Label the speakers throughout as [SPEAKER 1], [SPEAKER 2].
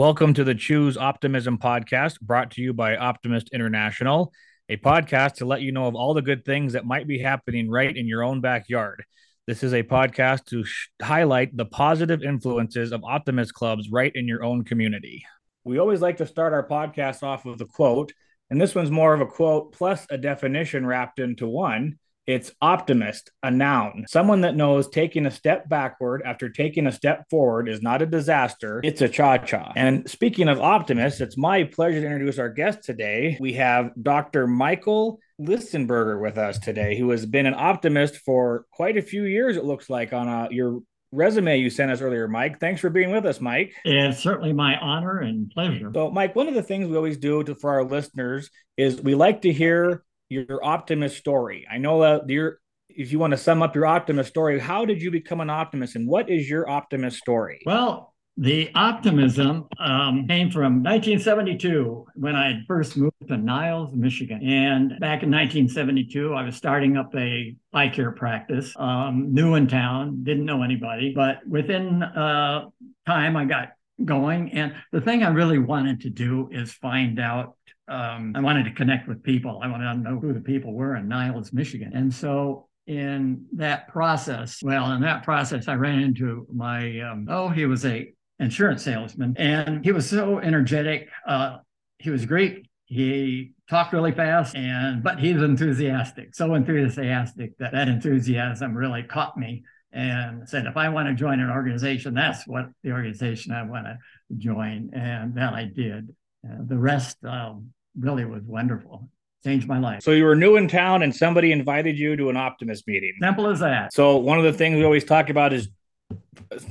[SPEAKER 1] Welcome to the Choose Optimism podcast, brought to you by Optimist International, a podcast to let you know of all the good things that might be happening right in your own backyard. This is a podcast to sh- highlight the positive influences of optimist clubs right in your own community. We always like to start our podcast off with a quote, and this one's more of a quote plus a definition wrapped into one. It's optimist, a noun. Someone that knows taking a step backward after taking a step forward is not a disaster. It's a cha cha. And speaking of optimists, it's my pleasure to introduce our guest today. We have Dr. Michael Listenberger with us today, who has been an optimist for quite a few years, it looks like, on a, your resume you sent us earlier, Mike. Thanks for being with us, Mike.
[SPEAKER 2] It's certainly my honor and pleasure.
[SPEAKER 1] So, Mike, one of the things we always do to, for our listeners is we like to hear your optimist story. I know that you're if you want to sum up your optimist story, how did you become an optimist and what is your optimist story?
[SPEAKER 2] Well, the optimism um, came from 1972 when I had first moved to Niles, Michigan. And back in 1972, I was starting up a eye care practice, um, new in town, didn't know anybody. But within uh, time, I got going. And the thing I really wanted to do is find out um, I wanted to connect with people. I wanted to know who the people were in Niles, Michigan. And so in that process, well, in that process, I ran into my, um, oh, he was a insurance salesman and he was so energetic. Uh, he was great. He talked really fast and, but he was enthusiastic, so enthusiastic that that enthusiasm really caught me and said, if I want to join an organization, that's what the organization I want to join. And that I did. Uh, the rest um, really was wonderful. Changed my life.
[SPEAKER 1] So you were new in town and somebody invited you to an optimist meeting.
[SPEAKER 2] Simple as that.
[SPEAKER 1] So one of the things we always talk about is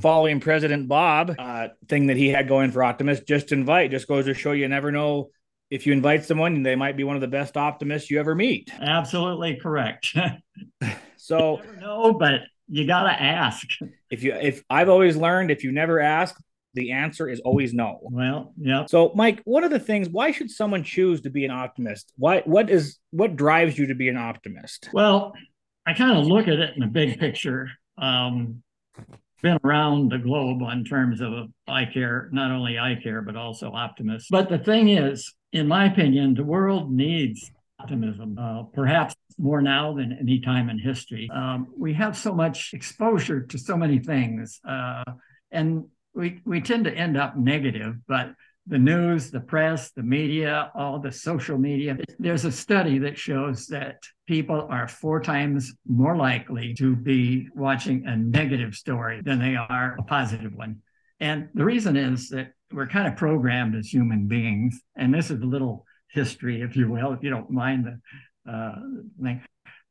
[SPEAKER 1] following President Bob uh, thing that he had going for optimists. Just invite. Just goes to show you never know if you invite someone, they might be one of the best optimists you ever meet.
[SPEAKER 2] Absolutely correct.
[SPEAKER 1] so
[SPEAKER 2] no, but you got to ask.
[SPEAKER 1] If you, if I've always learned, if you never ask, the answer is always no.
[SPEAKER 2] Well, yeah.
[SPEAKER 1] So, Mike, what are the things? Why should someone choose to be an optimist? Why? What is what drives you to be an optimist?
[SPEAKER 2] Well, I kind of look at it in the big picture. Um, been around the globe in terms of eye care, not only eye care but also optimists. But the thing is, in my opinion, the world needs optimism, uh, perhaps more now than any time in history. Um, we have so much exposure to so many things, uh, and we, we tend to end up negative, but the news, the press, the media, all the social media. There's a study that shows that people are four times more likely to be watching a negative story than they are a positive one. And the reason is that we're kind of programmed as human beings. And this is a little history, if you will, if you don't mind the uh, thing.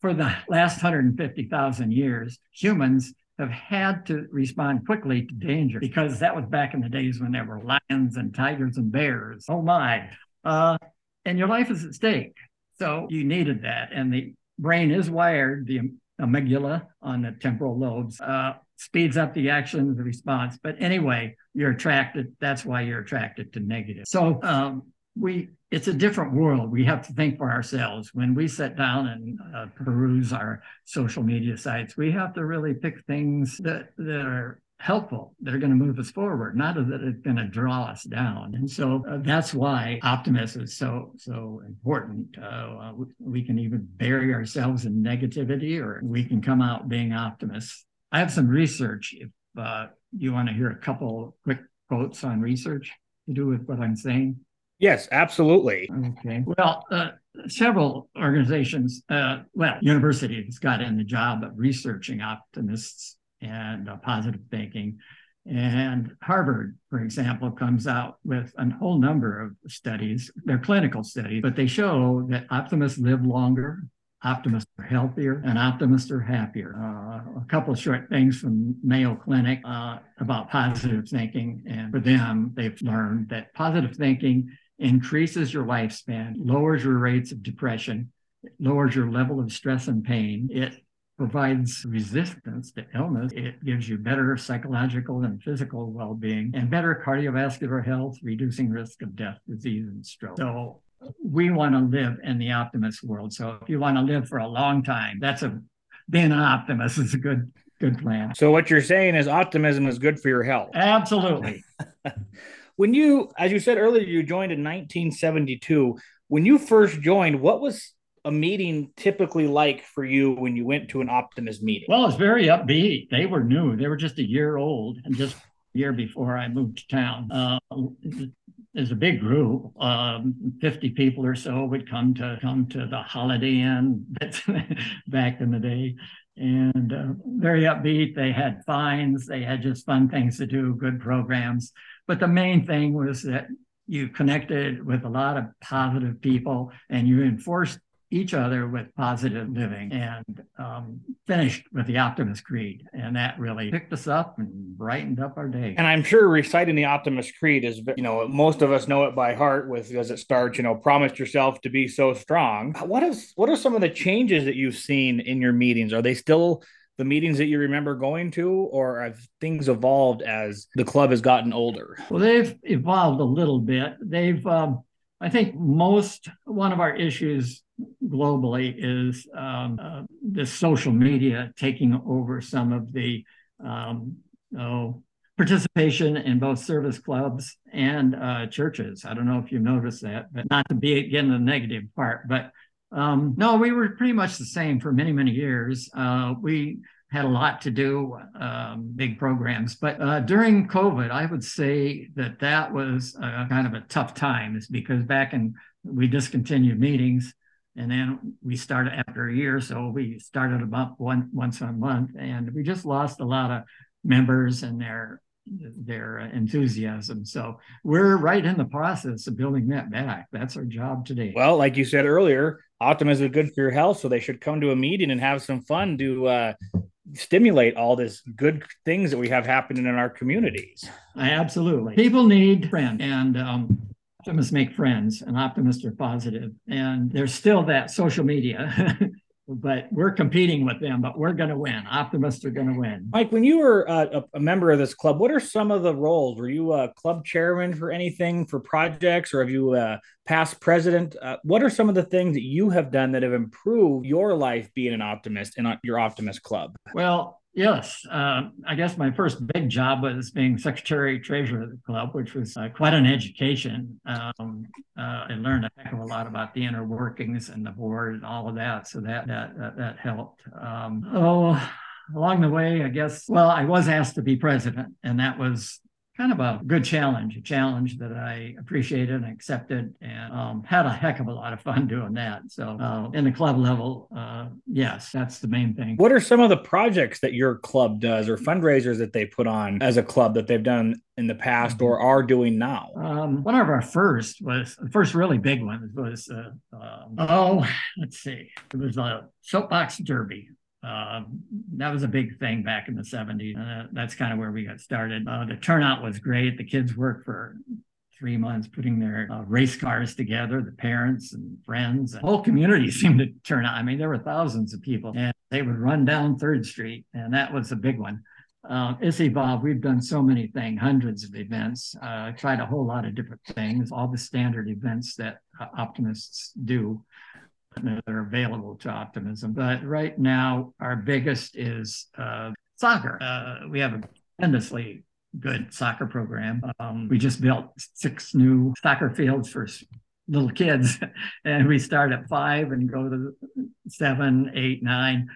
[SPEAKER 2] For the last 150,000 years, humans have had to respond quickly to danger because that was back in the days when there were lions and tigers and bears. Oh my. Uh, and your life is at stake. So you needed that. And the brain is wired, the amygdala on the temporal lobes uh, speeds up the action, the response. But anyway, you're attracted. That's why you're attracted to negative. So um, we it's a different world. We have to think for ourselves. When we sit down and uh, peruse our social media sites, we have to really pick things that, that are helpful, that are going to move us forward, not that it's going to draw us down. And so uh, that's why optimism is so so important. Uh, we, we, can even bury ourselves in negativity, or we can come out being optimists. I have some research. If uh, you want to hear a couple quick quotes on research to do with what I'm saying.
[SPEAKER 1] Yes, absolutely.
[SPEAKER 2] Okay. Well, uh, several organizations, uh, well, universities got in the job of researching optimists and uh, positive thinking. And Harvard, for example, comes out with a whole number of studies. They're clinical studies, but they show that optimists live longer, optimists are healthier, and optimists are happier. Uh, a couple of short things from Mayo Clinic uh, about positive thinking. And for them, they've learned that positive thinking increases your lifespan, lowers your rates of depression, lowers your level of stress and pain. It provides resistance to illness. It gives you better psychological and physical well being and better cardiovascular health, reducing risk of death, disease, and stroke. So, we want to live in the optimist world. So, if you want to live for a long time, that's a being an optimist is a good good plan.
[SPEAKER 1] So, what you're saying is optimism is good for your health.
[SPEAKER 2] Absolutely.
[SPEAKER 1] When you, as you said earlier, you joined in 1972. When you first joined, what was a meeting typically like for you when you went to an Optimist meeting?
[SPEAKER 2] Well, it's very upbeat. They were new. They were just a year old and just a year before I moved to town. Uh, there's a big group, um, 50 people or so would come to come to the Holiday Inn back in the day. And uh, very upbeat. They had fines. They had just fun things to do, good programs. But the main thing was that you connected with a lot of positive people and you enforced each other with positive living and um, finished with the Optimist Creed. And that really picked us up and brightened up our day.
[SPEAKER 1] And I'm sure reciting the Optimist Creed is, you know, most of us know it by heart with as it starts, you know, promise yourself to be so strong. What is what are some of the changes that you've seen in your meetings? Are they still the meetings that you remember going to, or have things evolved as the club has gotten older?
[SPEAKER 2] Well, they've evolved a little bit. They've um, I think most one of our issues globally is um, uh, the social media taking over some of the um, oh, participation in both service clubs and uh, churches. I don't know if you noticed that, but not to be again the negative part. But um, no, we were pretty much the same for many, many years. Uh, we had a lot to do, um, big programs. But uh, during COVID, I would say that that was kind of a tough time, is because back in we discontinued meetings, and then we started after a year, so we started about one once a month, and we just lost a lot of members and their their enthusiasm. So we're right in the process of building that back. That's our job today.
[SPEAKER 1] Well, like you said earlier, optimism is good for your health, so they should come to a meeting and have some fun to uh, stimulate all this good things that we have happening in our communities.
[SPEAKER 2] Absolutely. People need friends and um, optimists make friends and optimists are positive. And there's still that social media but we're competing with them, but we're going to win. Optimists are going to win.
[SPEAKER 1] Mike, when you were uh, a, member of this club, what are some of the roles? Were you a club chairman for anything for projects, or have you uh, past president? Uh, what are some of the things that you have done that have improved your life being an optimist in your optimist club?
[SPEAKER 2] Well, Yes, uh, I guess my first big job was being secretary treasurer of the club, which was uh, quite an education. Um, uh, I learned a heck of a lot about the inner workings and the board and all of that, so that that that, that helped. Um, oh, along the way, I guess. Well, I was asked to be president, and that was kind of a good challenge, a challenge that I appreciated and accepted, and um, had a heck of a lot of fun doing that. So, uh, in the club level, uh, yes, that's the main thing.
[SPEAKER 1] What are some of the projects that your club does, or fundraisers that they put on as a club that they've done in the past or are doing now?
[SPEAKER 2] Um, one of our first was the first really big one was uh, um, oh, let's see, it was a soapbox derby uh, that was a big thing back in the 70s. Uh, that's kind of where we got started. Uh, the turnout was great. The kids worked for three months putting their uh, race cars together, the parents and friends. The whole community seemed to turn out. I mean, there were thousands of people, and they would run down Third Street, and that was a big one. Uh, it's evolved. We've done so many things, hundreds of events, tried a whole lot of different things, all the standard events that optimists do that are available to optimism. But right now, our biggest is uh, soccer. Uh, we have a tremendously good soccer program. Um, we just built six new soccer fields for little kids, and we start at five and go to seven, eight, nine,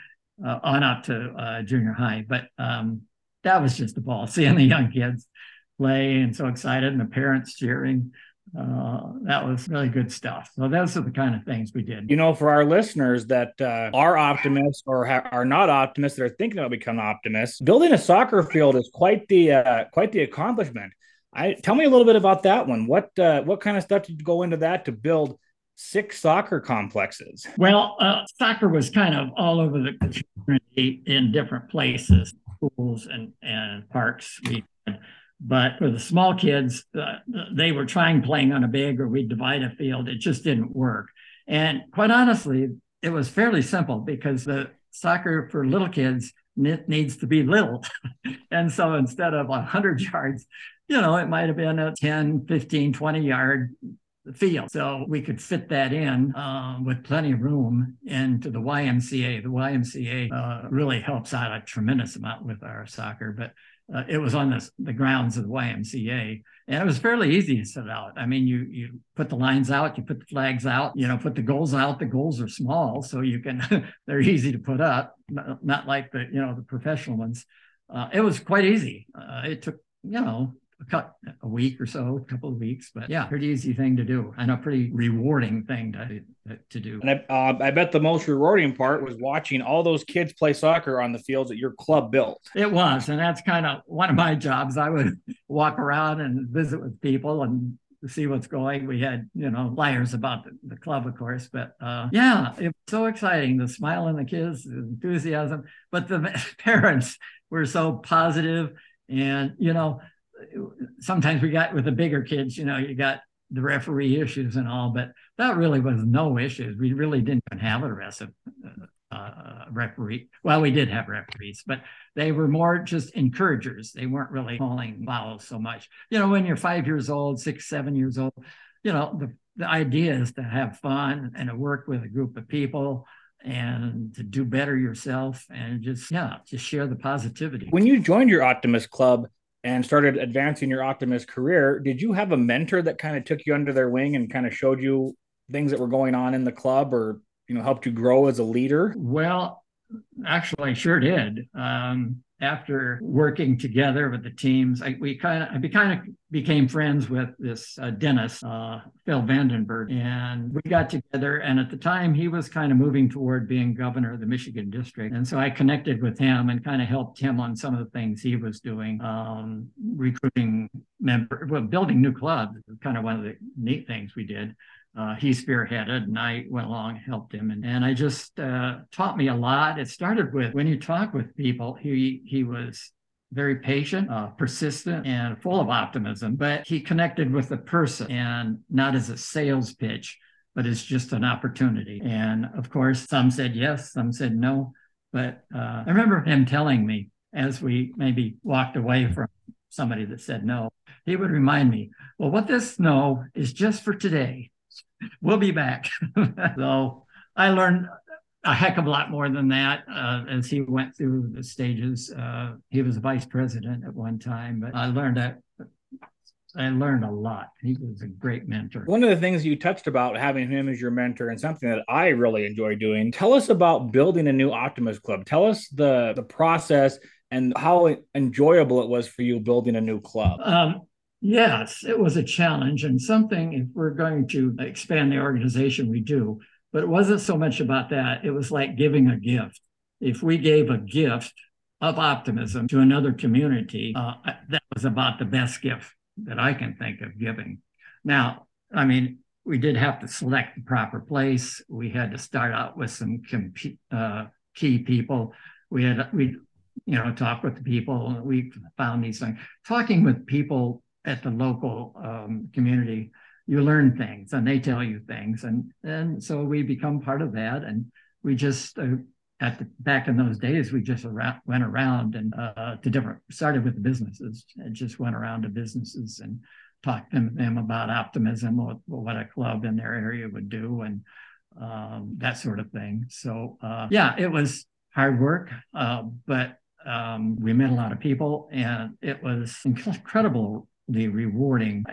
[SPEAKER 2] uh, on up to uh, junior high. But um, that was just a ball seeing the young kids play and so excited, and the parents cheering uh, that was really good stuff. So those are the kind of things we did.
[SPEAKER 1] You know, for our listeners that uh, are optimists or ha- are not optimists that are thinking about becoming optimists, building a soccer field is quite the uh, quite the accomplishment. I tell me a little bit about that one. What uh, what kind of stuff did you go into that to build six soccer complexes?
[SPEAKER 2] Well, uh, soccer was kind of all over the community in different places, schools and and parks. We had but for the small kids, uh, they were trying playing on a big or we'd divide a field. It just didn't work. And quite honestly, it was fairly simple because the soccer for little kids needs to be little. and so instead of 100 yards, you know, it might have been a 10, 15, 20 yard field. So we could fit that in uh, with plenty of room into the YMCA. The YMCA uh, really helps out a tremendous amount with our soccer. But uh, it was on the, the grounds of the YMCA, and it was fairly easy to set out. I mean, you you put the lines out, you put the flags out, you know, put the goals out. The goals are small, so you can they're easy to put up, not, not like the you know the professional ones. Uh, it was quite easy. Uh, it took you know a week or so, a couple of weeks, but yeah, pretty easy thing to do and a pretty rewarding thing to to do.
[SPEAKER 1] And I, uh, I bet the most rewarding part was watching all those kids play soccer on the fields that your club built.
[SPEAKER 2] It was, and that's kind of one of my jobs. I would walk around and visit with people and see what's going. We had, you know, liars about the, the club, of course, but uh, yeah, it was so exciting. The smile on the kids, the enthusiasm, but the parents were so positive and you know sometimes we got with the bigger kids, you know, you got the referee issues and all, but that really was no issues. We really didn't even have a rest uh, uh, referee. Well, we did have referees, but they were more just encouragers. They weren't really calling fouls so much. You know, when you're five years old, six, seven years old, you know, the, the idea is to have fun and to work with a group of people and to do better yourself and just, yeah, just share the positivity.
[SPEAKER 1] When you joined your Optimist Club, and started advancing your optimist career, did you have a mentor that kind of took you under their wing and kind of showed you things that were going on in the club or you know helped you grow as a leader?
[SPEAKER 2] Well, actually, sure did. Um, after working together with the teams, I, we kind of I be, kind of became friends with this uh, dentist, uh, Phil Vandenberg, and we got together. And at the time, he was kind of moving toward being governor of the Michigan district, and so I connected with him and kind of helped him on some of the things he was doing, um, recruiting member, well, building new clubs. Kind of one of the neat things we did uh, he spearheaded and I went along and helped him. And, and I just uh, taught me a lot. It started with when you talk with people, he, he was very patient, uh, persistent, and full of optimism, but he connected with the person and not as a sales pitch, but as just an opportunity. And of course, some said yes, some said no. But uh, I remember him telling me as we maybe walked away from somebody that said no, he would remind me, well, what this no is just for today we'll be back. so I learned a heck of a lot more than that uh, as he went through the stages. Uh, he was vice president at one time, but I learned that. I learned a lot. He was a great mentor.
[SPEAKER 1] One of the things you touched about having him as your mentor and something that I really enjoy doing. Tell us about building a new Optimist Club. Tell us the the process and how enjoyable it was for you building a new club.
[SPEAKER 2] Um, Yes, it was a challenge and something if we're going to expand the organization, we do. But it wasn't so much about that. It was like giving a gift. If we gave a gift of optimism to another community, uh, that was about the best gift that I can think of giving. Now, I mean, we did have to select the proper place. We had to start out with some comp- uh, key people. We had we, you know, talk with the people. We found these things. Talking with people at the local um, community, you learn things and they tell you things. And, and so we become part of that. And we just, uh, at the, back in those days, we just around, went around and uh, to different, started with the businesses and just went around to businesses and talked to them about optimism, what, what a club in their area would do and um, that sort of thing. So uh, yeah, it was hard work, uh, but um, we met a lot of people and it was incredible the rewarding.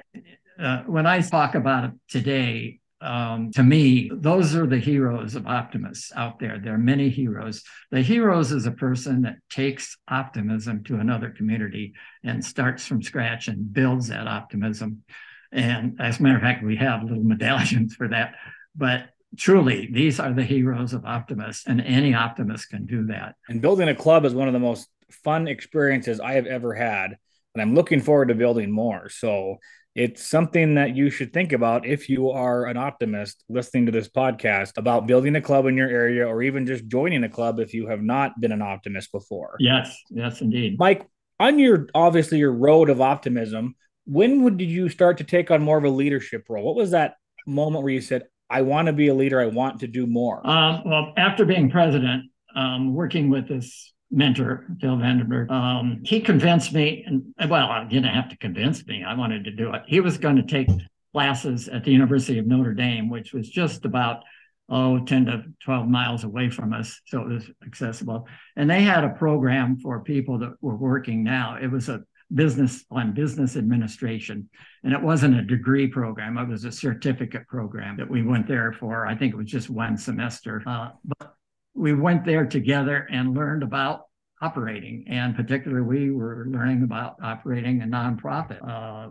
[SPEAKER 2] Uh, when I talk about it today, um, to me, those are the heroes of optimists out there. There are many heroes. The heroes is a person that takes optimism to another community and starts from scratch and builds that optimism. And as a matter of fact, we have little medallions for that. But truly, these are the heroes of optimists, and any optimist can do that.
[SPEAKER 1] And building a club is one of the most fun experiences I have ever had and I'm looking forward to building more. So it's something that you should think about if you are an optimist listening to this podcast about building a club in your area or even just joining a club if you have not been an optimist before.
[SPEAKER 2] Yes, yes, indeed.
[SPEAKER 1] Mike, on your obviously your road of optimism, when would did you start to take on more of a leadership role? What was that moment where you said, I want to be a leader, I want to do more?
[SPEAKER 2] Um, well, after being president, um, working with this mentor, Phil Vandenberg, um, he convinced me, and well, he didn't have to convince me. I wanted to do it. He was going to take classes at the University of Notre Dame, which was just about oh, 10 to 12 miles away from us. So it was accessible. And they had a program for people that were working now. It was a business on business administration. And it wasn't a degree program, it was a certificate program that we went there for. I think it was just one semester. Uh, but we went there together and learned about operating. And particularly, we were learning about operating a nonprofit, uh,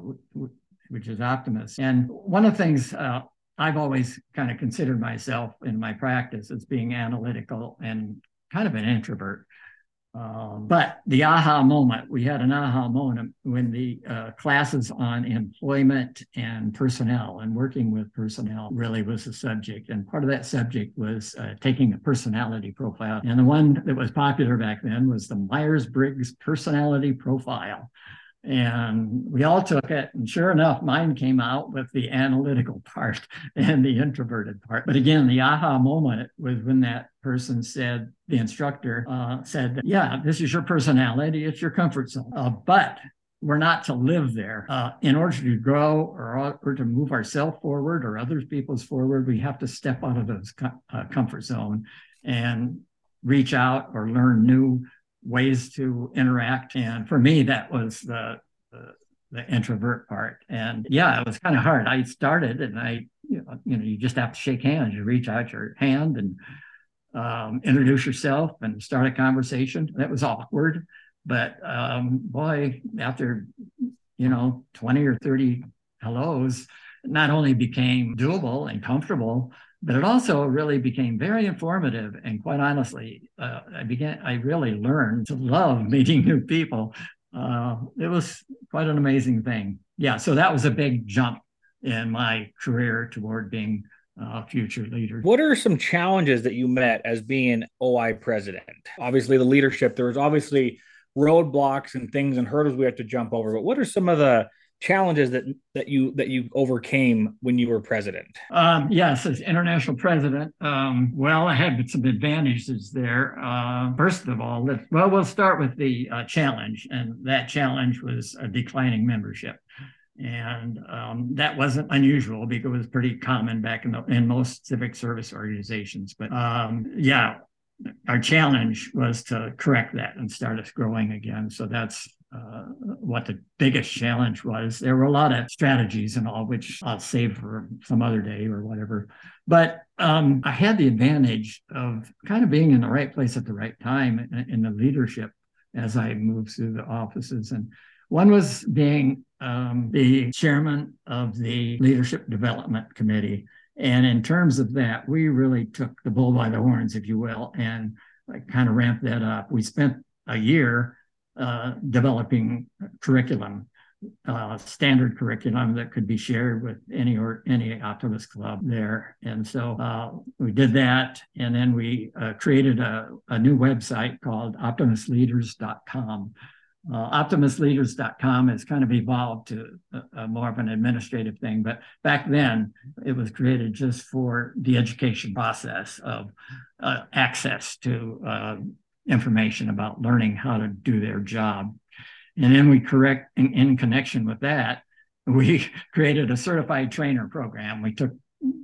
[SPEAKER 2] which is Optimist. And one of the things uh, I've always kind of considered myself in my practice as being analytical and kind of an introvert. Um, but the aha moment, we had an aha moment when the uh, classes on employment and personnel and working with personnel really was the subject. And part of that subject was uh, taking a personality profile. And the one that was popular back then was the Myers Briggs personality profile. And we all took it. And sure enough, mine came out with the analytical part and the introverted part. But again, the aha moment was when that person said, the instructor uh, said, Yeah, this is your personality, it's your comfort zone. Uh, but we're not to live there. Uh, in order to grow or, or to move ourselves forward or other people's forward, we have to step out of those uh, comfort zone and reach out or learn new ways to interact. And for me, that was the, the, the introvert part. And yeah, it was kind of hard. I started and I, you know, you just have to shake hands. You reach out your hand and um, introduce yourself and start a conversation. That was awkward, but um, boy, after you know 20 or 30 hellos, not only became doable and comfortable, but it also really became very informative. And quite honestly, uh, I began, I really learned to love meeting new people. Uh, it was quite an amazing thing. Yeah, so that was a big jump in my career toward being a future leader.
[SPEAKER 1] What are some challenges that you met as being OI president? Obviously, the leadership, there was obviously roadblocks and things and hurdles we had to jump over, but what are some of the challenges that that you that you overcame when you were president?
[SPEAKER 2] Um, yes, as international president, um, well, I had some advantages there. Uh, first of all, let's, well, we'll start with the uh, challenge, and that challenge was a declining membership. And um, that wasn't unusual because it was pretty common back in the in most civic service organizations. But um, yeah, our challenge was to correct that and start us growing again. So that's uh, what the biggest challenge was. There were a lot of strategies and all, which I'll save for some other day or whatever. But um, I had the advantage of kind of being in the right place at the right time in, in the leadership as I moved through the offices. And one was being um, the chairman of the Leadership Development Committee. And in terms of that, we really took the bull by the horns, if you will, and like kind of ramped that up. We spent a year uh, developing curriculum, uh, standard curriculum that could be shared with any or any Optimist club there. And so uh, we did that, and then we uh, created a, a, new website called OptimistLeaders.com. Uh, OptimistLeaders.com has kind of evolved to a, a more of an administrative thing, but back then it was created just for the education process of access to information about learning how to do their job. And then we correct in, in connection with that, we created a certified trainer program. We took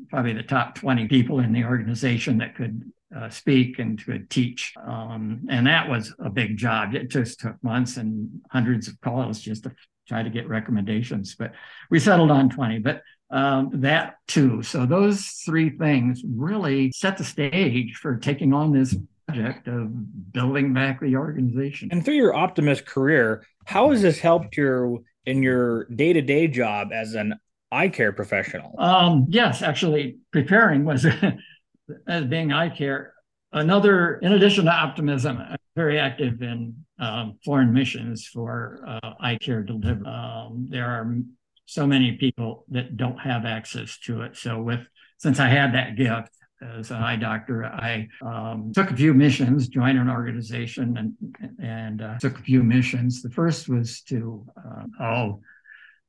[SPEAKER 2] probably the top 20 people in the organization that could uh, speak and could teach. Um, and that was a big job. It just took months and hundreds of calls just to try to get recommendations. But we settled on 20. But um, that too. So those three things really set the stage for taking on this project of building back the organization.
[SPEAKER 1] And through your optimist career, how has this helped your in your day to day job as an eye care professional?
[SPEAKER 2] Um, yes, actually, preparing was as being eye care. Another, in addition to optimism, I'm very active in um, foreign missions for uh, eye care delivery. Um, there are so many people that don't have access to it. So, with since I had that gift, as an eye doctor, I um, took a few missions, joined an organization, and and uh, took a few missions. The first was to uh, oh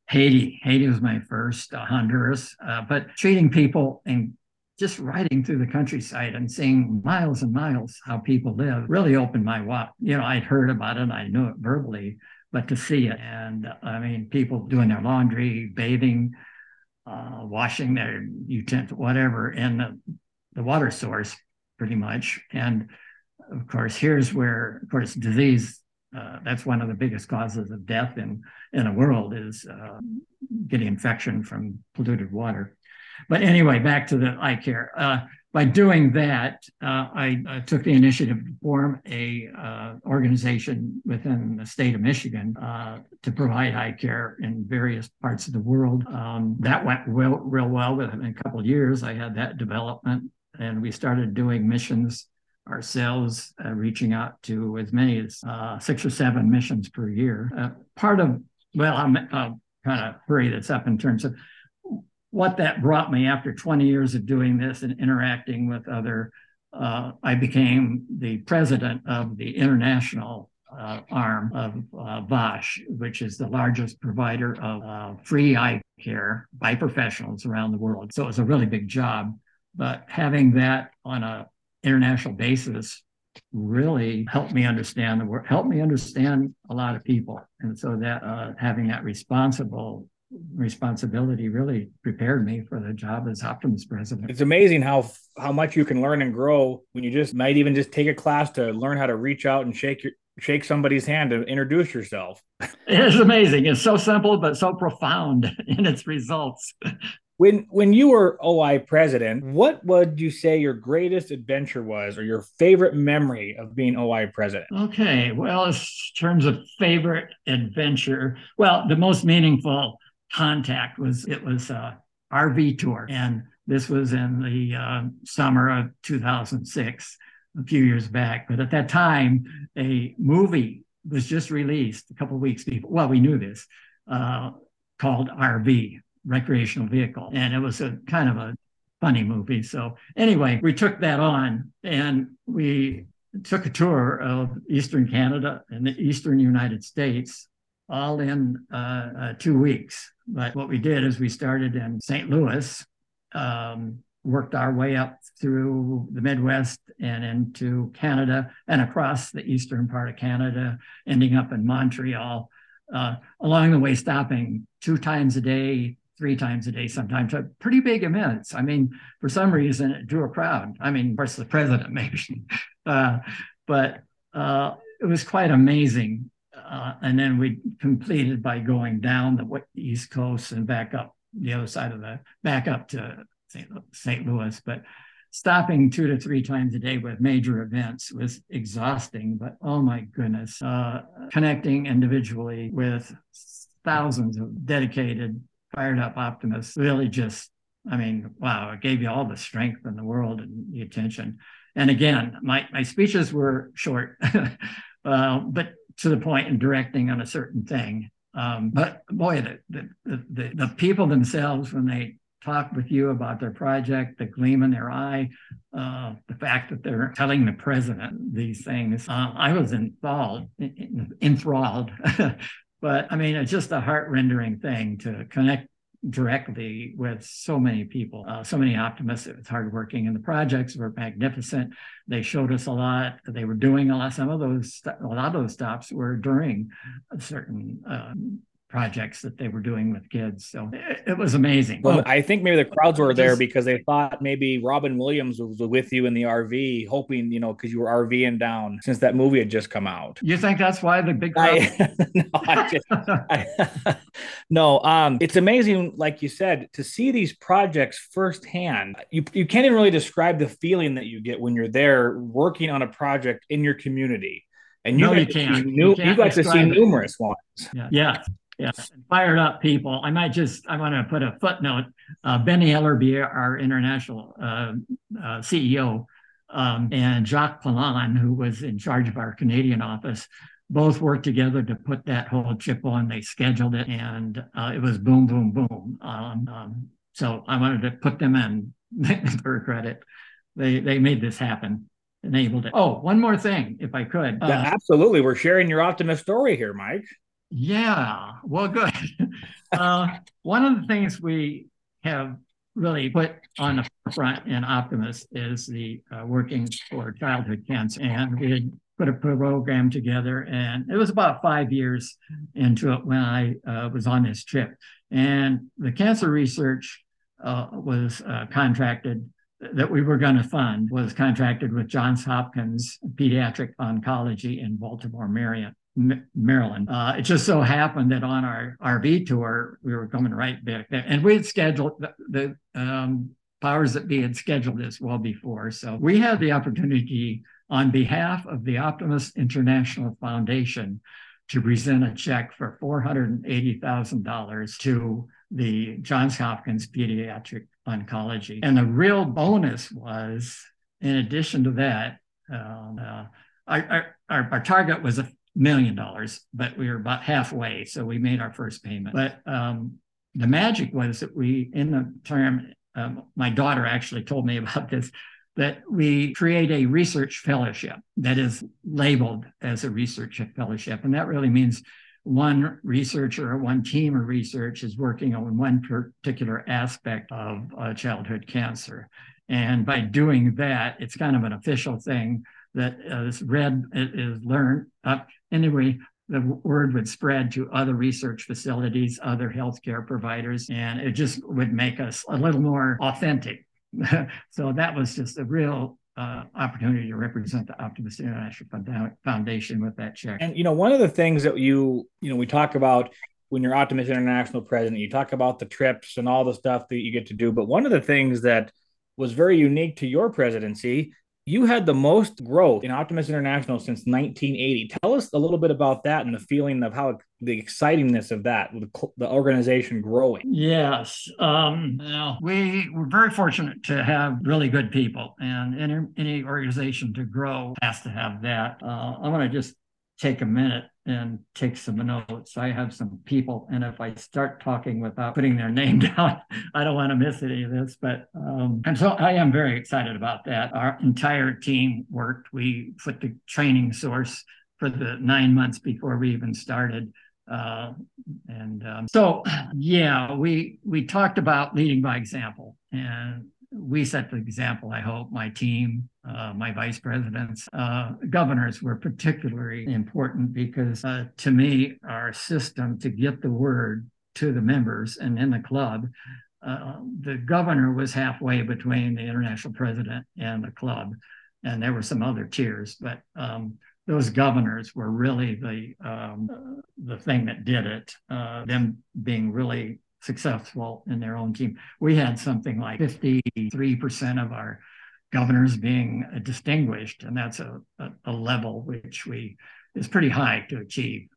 [SPEAKER 2] Haiti. Haiti was my first, uh, Honduras, uh, but treating people and just riding through the countryside and seeing miles and miles how people live really opened my walk. You know, I'd heard about it, I knew it verbally, but to see it, and I mean, people doing their laundry, bathing. Uh, washing their utensils, whatever, and the the water source pretty much. And of course, here's where, of course, disease. Uh, that's one of the biggest causes of death in in the world is uh, getting infection from polluted water. But anyway, back to the eye care. Uh, by doing that, uh, I, took the initiative to form a uh, organization within the state of Michigan uh, to provide eye care in various parts of the world. Um, that went real, real well. Within a couple years, I had that development, and we started doing missions ourselves, uh, reaching out to as many as uh, six or seven missions per year. Uh, part of well, I'm, I'll kind of hurry this up in terms of what that brought me after 20 years of doing this and interacting with other, uh, I became the president of the international uh, arm of uh, which is the largest provider of uh, free eye care by professionals around the world. So it was a really big job, but having that on a international basis really helped me understand the work, helped me understand a lot of people. And so that uh, having that responsible responsibility really prepared me for the job as Optimist president.
[SPEAKER 1] It's amazing how how much you can learn and grow when you just might even just take a class to learn how to reach out and shake your shake somebody's hand to introduce yourself.
[SPEAKER 2] It's amazing. It's so simple but so profound in its results.
[SPEAKER 1] When when you were OI president, what would you say your greatest adventure was or your favorite memory of being OI president?
[SPEAKER 2] Okay, well, in terms of favorite adventure, well, the most meaningful contact was it was a RV tour, and this was in the uh, summer of 2006, a few years back. But at that time, a movie was just released a couple weeks before. Well, we knew this uh, called RV, recreational vehicle, and it was a kind of a funny movie. So anyway, we took that on and we took a tour of Eastern Canada and the Eastern United States all in uh, uh, two weeks. But what we did is we started in St. Louis, um, worked our way up through the Midwest and into Canada and across the eastern part of Canada, ending up in Montreal. Uh, along the way, stopping two times a day, three times a day, sometimes pretty big events. I mean, for some reason, it drew a crowd. I mean, of course, the president maybe, uh, but uh, it was quite amazing uh, and then we completed by going down the East Coast and back up the other side of the back up to St. Louis. But stopping two to three times a day with major events was exhausting. But oh my goodness, uh, connecting individually with thousands of dedicated, fired up optimists really just, I mean, wow, it gave you all the strength in the world and the attention. And again, my, my speeches were short, uh, but to the point and directing on a certain thing. Um, but boy, the, the, the, the, people themselves, when they talk with you about their project, the gleam in their eye, uh, the fact that they're telling the president these things, uh, I was enthralled, enthralled. but I mean, it's just a heart rendering thing to connect directly with so many people, uh, so many optimists. It was hardworking, and the projects were magnificent. They showed us a lot. They were doing a lot. Some of those, a lot of those stops were during a certain um, projects that they were doing with kids. So it, it was amazing.
[SPEAKER 1] Well, I think maybe the crowds were there because they thought maybe Robin Williams was with you in the RV, hoping, you know, because you were RVing down since that movie had just come out.
[SPEAKER 2] You think that's why the big crowd? I, no, I
[SPEAKER 1] just, I, no, um, it's amazing, like you said, to see these projects firsthand. You, you can't even really describe the feeling that you get when you're there working on a project in your community. And you, no, you, can't. New, you, can't you got to see numerous ones.
[SPEAKER 2] Yeah. yeah. Yeah, fired up people. I might just, I want to put a footnote. Uh, Benny Ellerby, our international uh, uh, CEO, um, and Jacques Pallon, who was in charge of our Canadian office, both worked together to put that whole chip on. They scheduled it, and uh, it was boom, boom, boom. Um, um, so I wanted to put them in for credit. They they made this happen enabled it. Oh, one more thing, if I could.
[SPEAKER 1] Yeah, uh, absolutely. We're sharing your optimist story here, Mike.
[SPEAKER 2] Yeah, well, good. uh, one of the things we have really put on the front in Optimist is the uh, working for childhood cancer. And we had put a program together, and it was about five years into it when I uh, was on this trip. And the cancer research uh, was uh, contracted that we were going to fund was contracted with Johns Hopkins Pediatric Oncology in Baltimore, Maryland. Maryland. Uh, it just so happened that on our RV tour, we were coming right back there, and we had scheduled the, the um, powers that be had scheduled this well before. So we had the opportunity on behalf of the Optimist International Foundation to present a check for $480,000 to the Johns Hopkins Pediatric Oncology. And the real bonus was, in addition to that, um, uh, our, our, our, target was a million dollars, but we were about halfway. So we made our first payment. But um, the magic was that we, in the term, um, my daughter actually told me about this that we create a research fellowship that is labeled as a research fellowship. And that really means one researcher or one team of research is working on one particular aspect of uh, childhood cancer. And by doing that, it's kind of an official thing that uh, read, is learned. Uh, anyway, the word would spread to other research facilities, other healthcare providers, and it just would make us a little more authentic so that was just a real uh, opportunity to represent the Optimist International Foundation with that check.
[SPEAKER 1] And you know, one of the things that you you know we talk about when you're Optimist International president, you talk about the trips and all the stuff that you get to do. But one of the things that was very unique to your presidency you had the most growth in Optimist International since 1980. Tell us a little bit about that and the feeling of how the excitingness of that, the, the organization growing.
[SPEAKER 2] Yes. Um, well, we were very fortunate to have really good people, and any, any organization to grow has to have that. Uh, I want to just take a minute and take some notes. I have some people, and if I start talking without putting their name down, I don't want to miss any of this. But um, and so I am very excited about that. Our entire team worked. We put the training source for the nine months before we even started. Uh, and um, so, yeah, we we talked about leading by example, and we set the example, I hope, my team, uh, my vice presidents, uh, governors were particularly important because uh, to me, our system to get the word to the members and in the club, uh, the governor was halfway between the international president and the club. And there were some other tiers, but um, those governors were really the um, the thing that did it. Uh, them being really successful in their own team. We had something like 53% of our governors being distinguished, and that's a, a, a level which we is pretty high to achieve.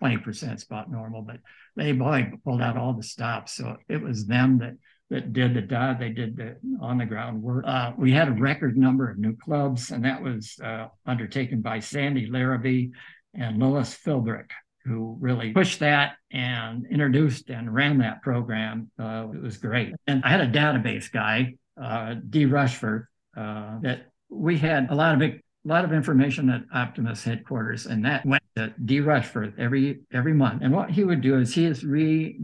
[SPEAKER 2] 20% is about normal, but they boy pulled out all the stops. So it was them that that did the job. They did the on the ground work. Uh, we had a record number of new clubs, and that was uh, undertaken by Sandy Larrabee and Lois Philbrick who really pushed that and introduced and ran that program. Uh, it was great. And I had a database guy, uh, D. Rushford, uh, that we had a lot of big, a lot of information at Optimist headquarters, and that went to D. Rushford every every month. And what he would do is he is re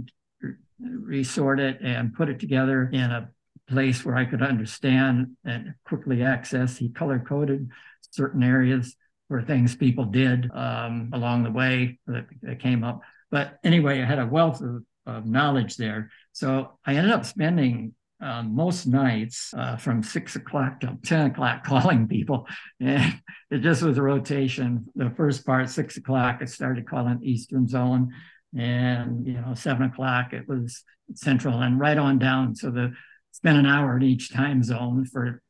[SPEAKER 2] resort it and put it together in a place where I could understand and quickly access. He color coded certain areas were things people did um, along the way that, that, came up. But anyway, I had a wealth of, of knowledge there. So I ended up spending uh, most nights uh, from six o'clock till 10 o'clock calling people. And it just was a rotation. The first part, six o'clock, I started calling Eastern Zone. And, you know, seven o'clock, it was Central and right on down. So the spent an hour in each time zone for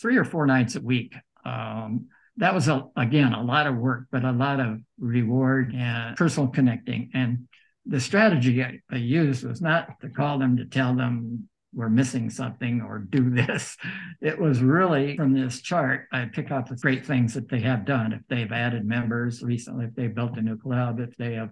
[SPEAKER 2] three or four nights a week. Um, that was a, again a lot of work, but a lot of reward and personal connecting. And the strategy I, I used was not to call them to tell them we're missing something or do this. It was really from this chart, I pick out the great things that they have done. If they've added members recently, if they built a new club, if they have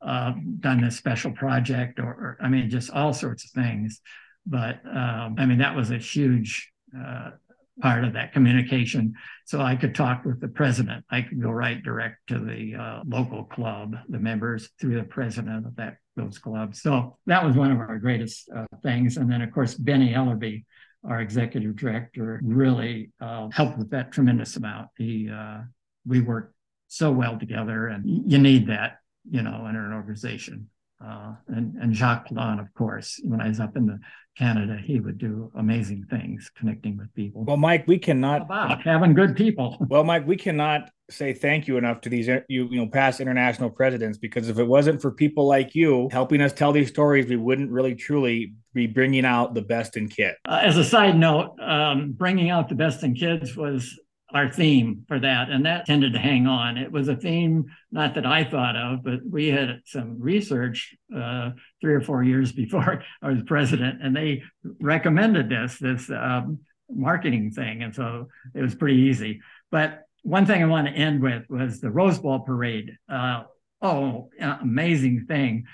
[SPEAKER 2] uh, done a special project, or, or, I mean, just all sorts of things. But um, I mean, that was a huge uh, part of that communication. So I could talk with the president. I could go right direct to the uh, local club, the members through the president of that those clubs. So that was one of our greatest uh, things. And then of course Benny Ellerby, our executive director, really uh, helped with that tremendous amount. He uh, we worked so well together, and you need that, you know, in an organization. uh, and, and Jacques Plante, of course. When I was up in the Canada, he would do amazing things connecting with people.
[SPEAKER 1] Well, Mike, we cannot
[SPEAKER 2] about having good people.
[SPEAKER 1] Well, Mike, we cannot say thank you enough to these you you know past international presidents because if it wasn't for people like you helping us tell these stories, we wouldn't really truly be bringing out the best in kids.
[SPEAKER 2] Uh, as a side note, um, bringing out the best in kids was our theme for that, and that tended to hang on. It was a theme not that I thought of, but we had some research uh, three or four years before I was president, and they recommended this this um, marketing thing, and so it was pretty easy. But one thing I want to end with was the Rose Bowl parade. Uh, oh, amazing thing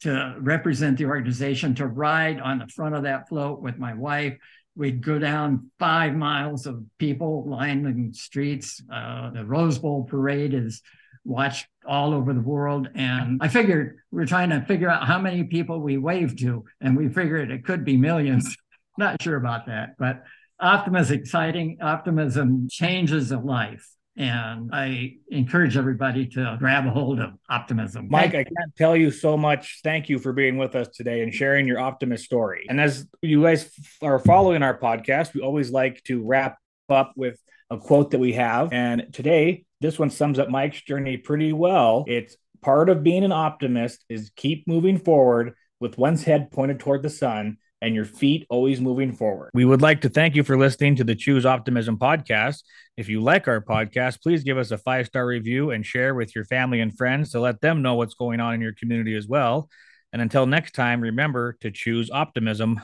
[SPEAKER 2] to represent the organization, to ride on the front of that float with my wife We'd go down five miles of people lining streets. Uh, the Rose Bowl parade is watched all over the world. And I figured we are trying to figure out how many people we waved to, and we figured it could be millions. Not sure about that, but optimism is exciting. Optimism changes a life. And I encourage everybody to grab a hold of optimism.
[SPEAKER 1] Mike, I can't tell you so much. Thank you for being with us today and sharing your optimist story. And as you guys are following our podcast, we always like to wrap up with a quote that we have. And today, this one sums up Mike's journey pretty well. It's part of being an optimist is keep moving forward with one's head pointed toward the sun and your feet always moving forward. We would like to thank you for listening to the Choose Optimism podcast. If you like our podcast, please give us a five star review and share with your family and friends to let them know what's going on in your community as well. And until next time, remember to choose optimism.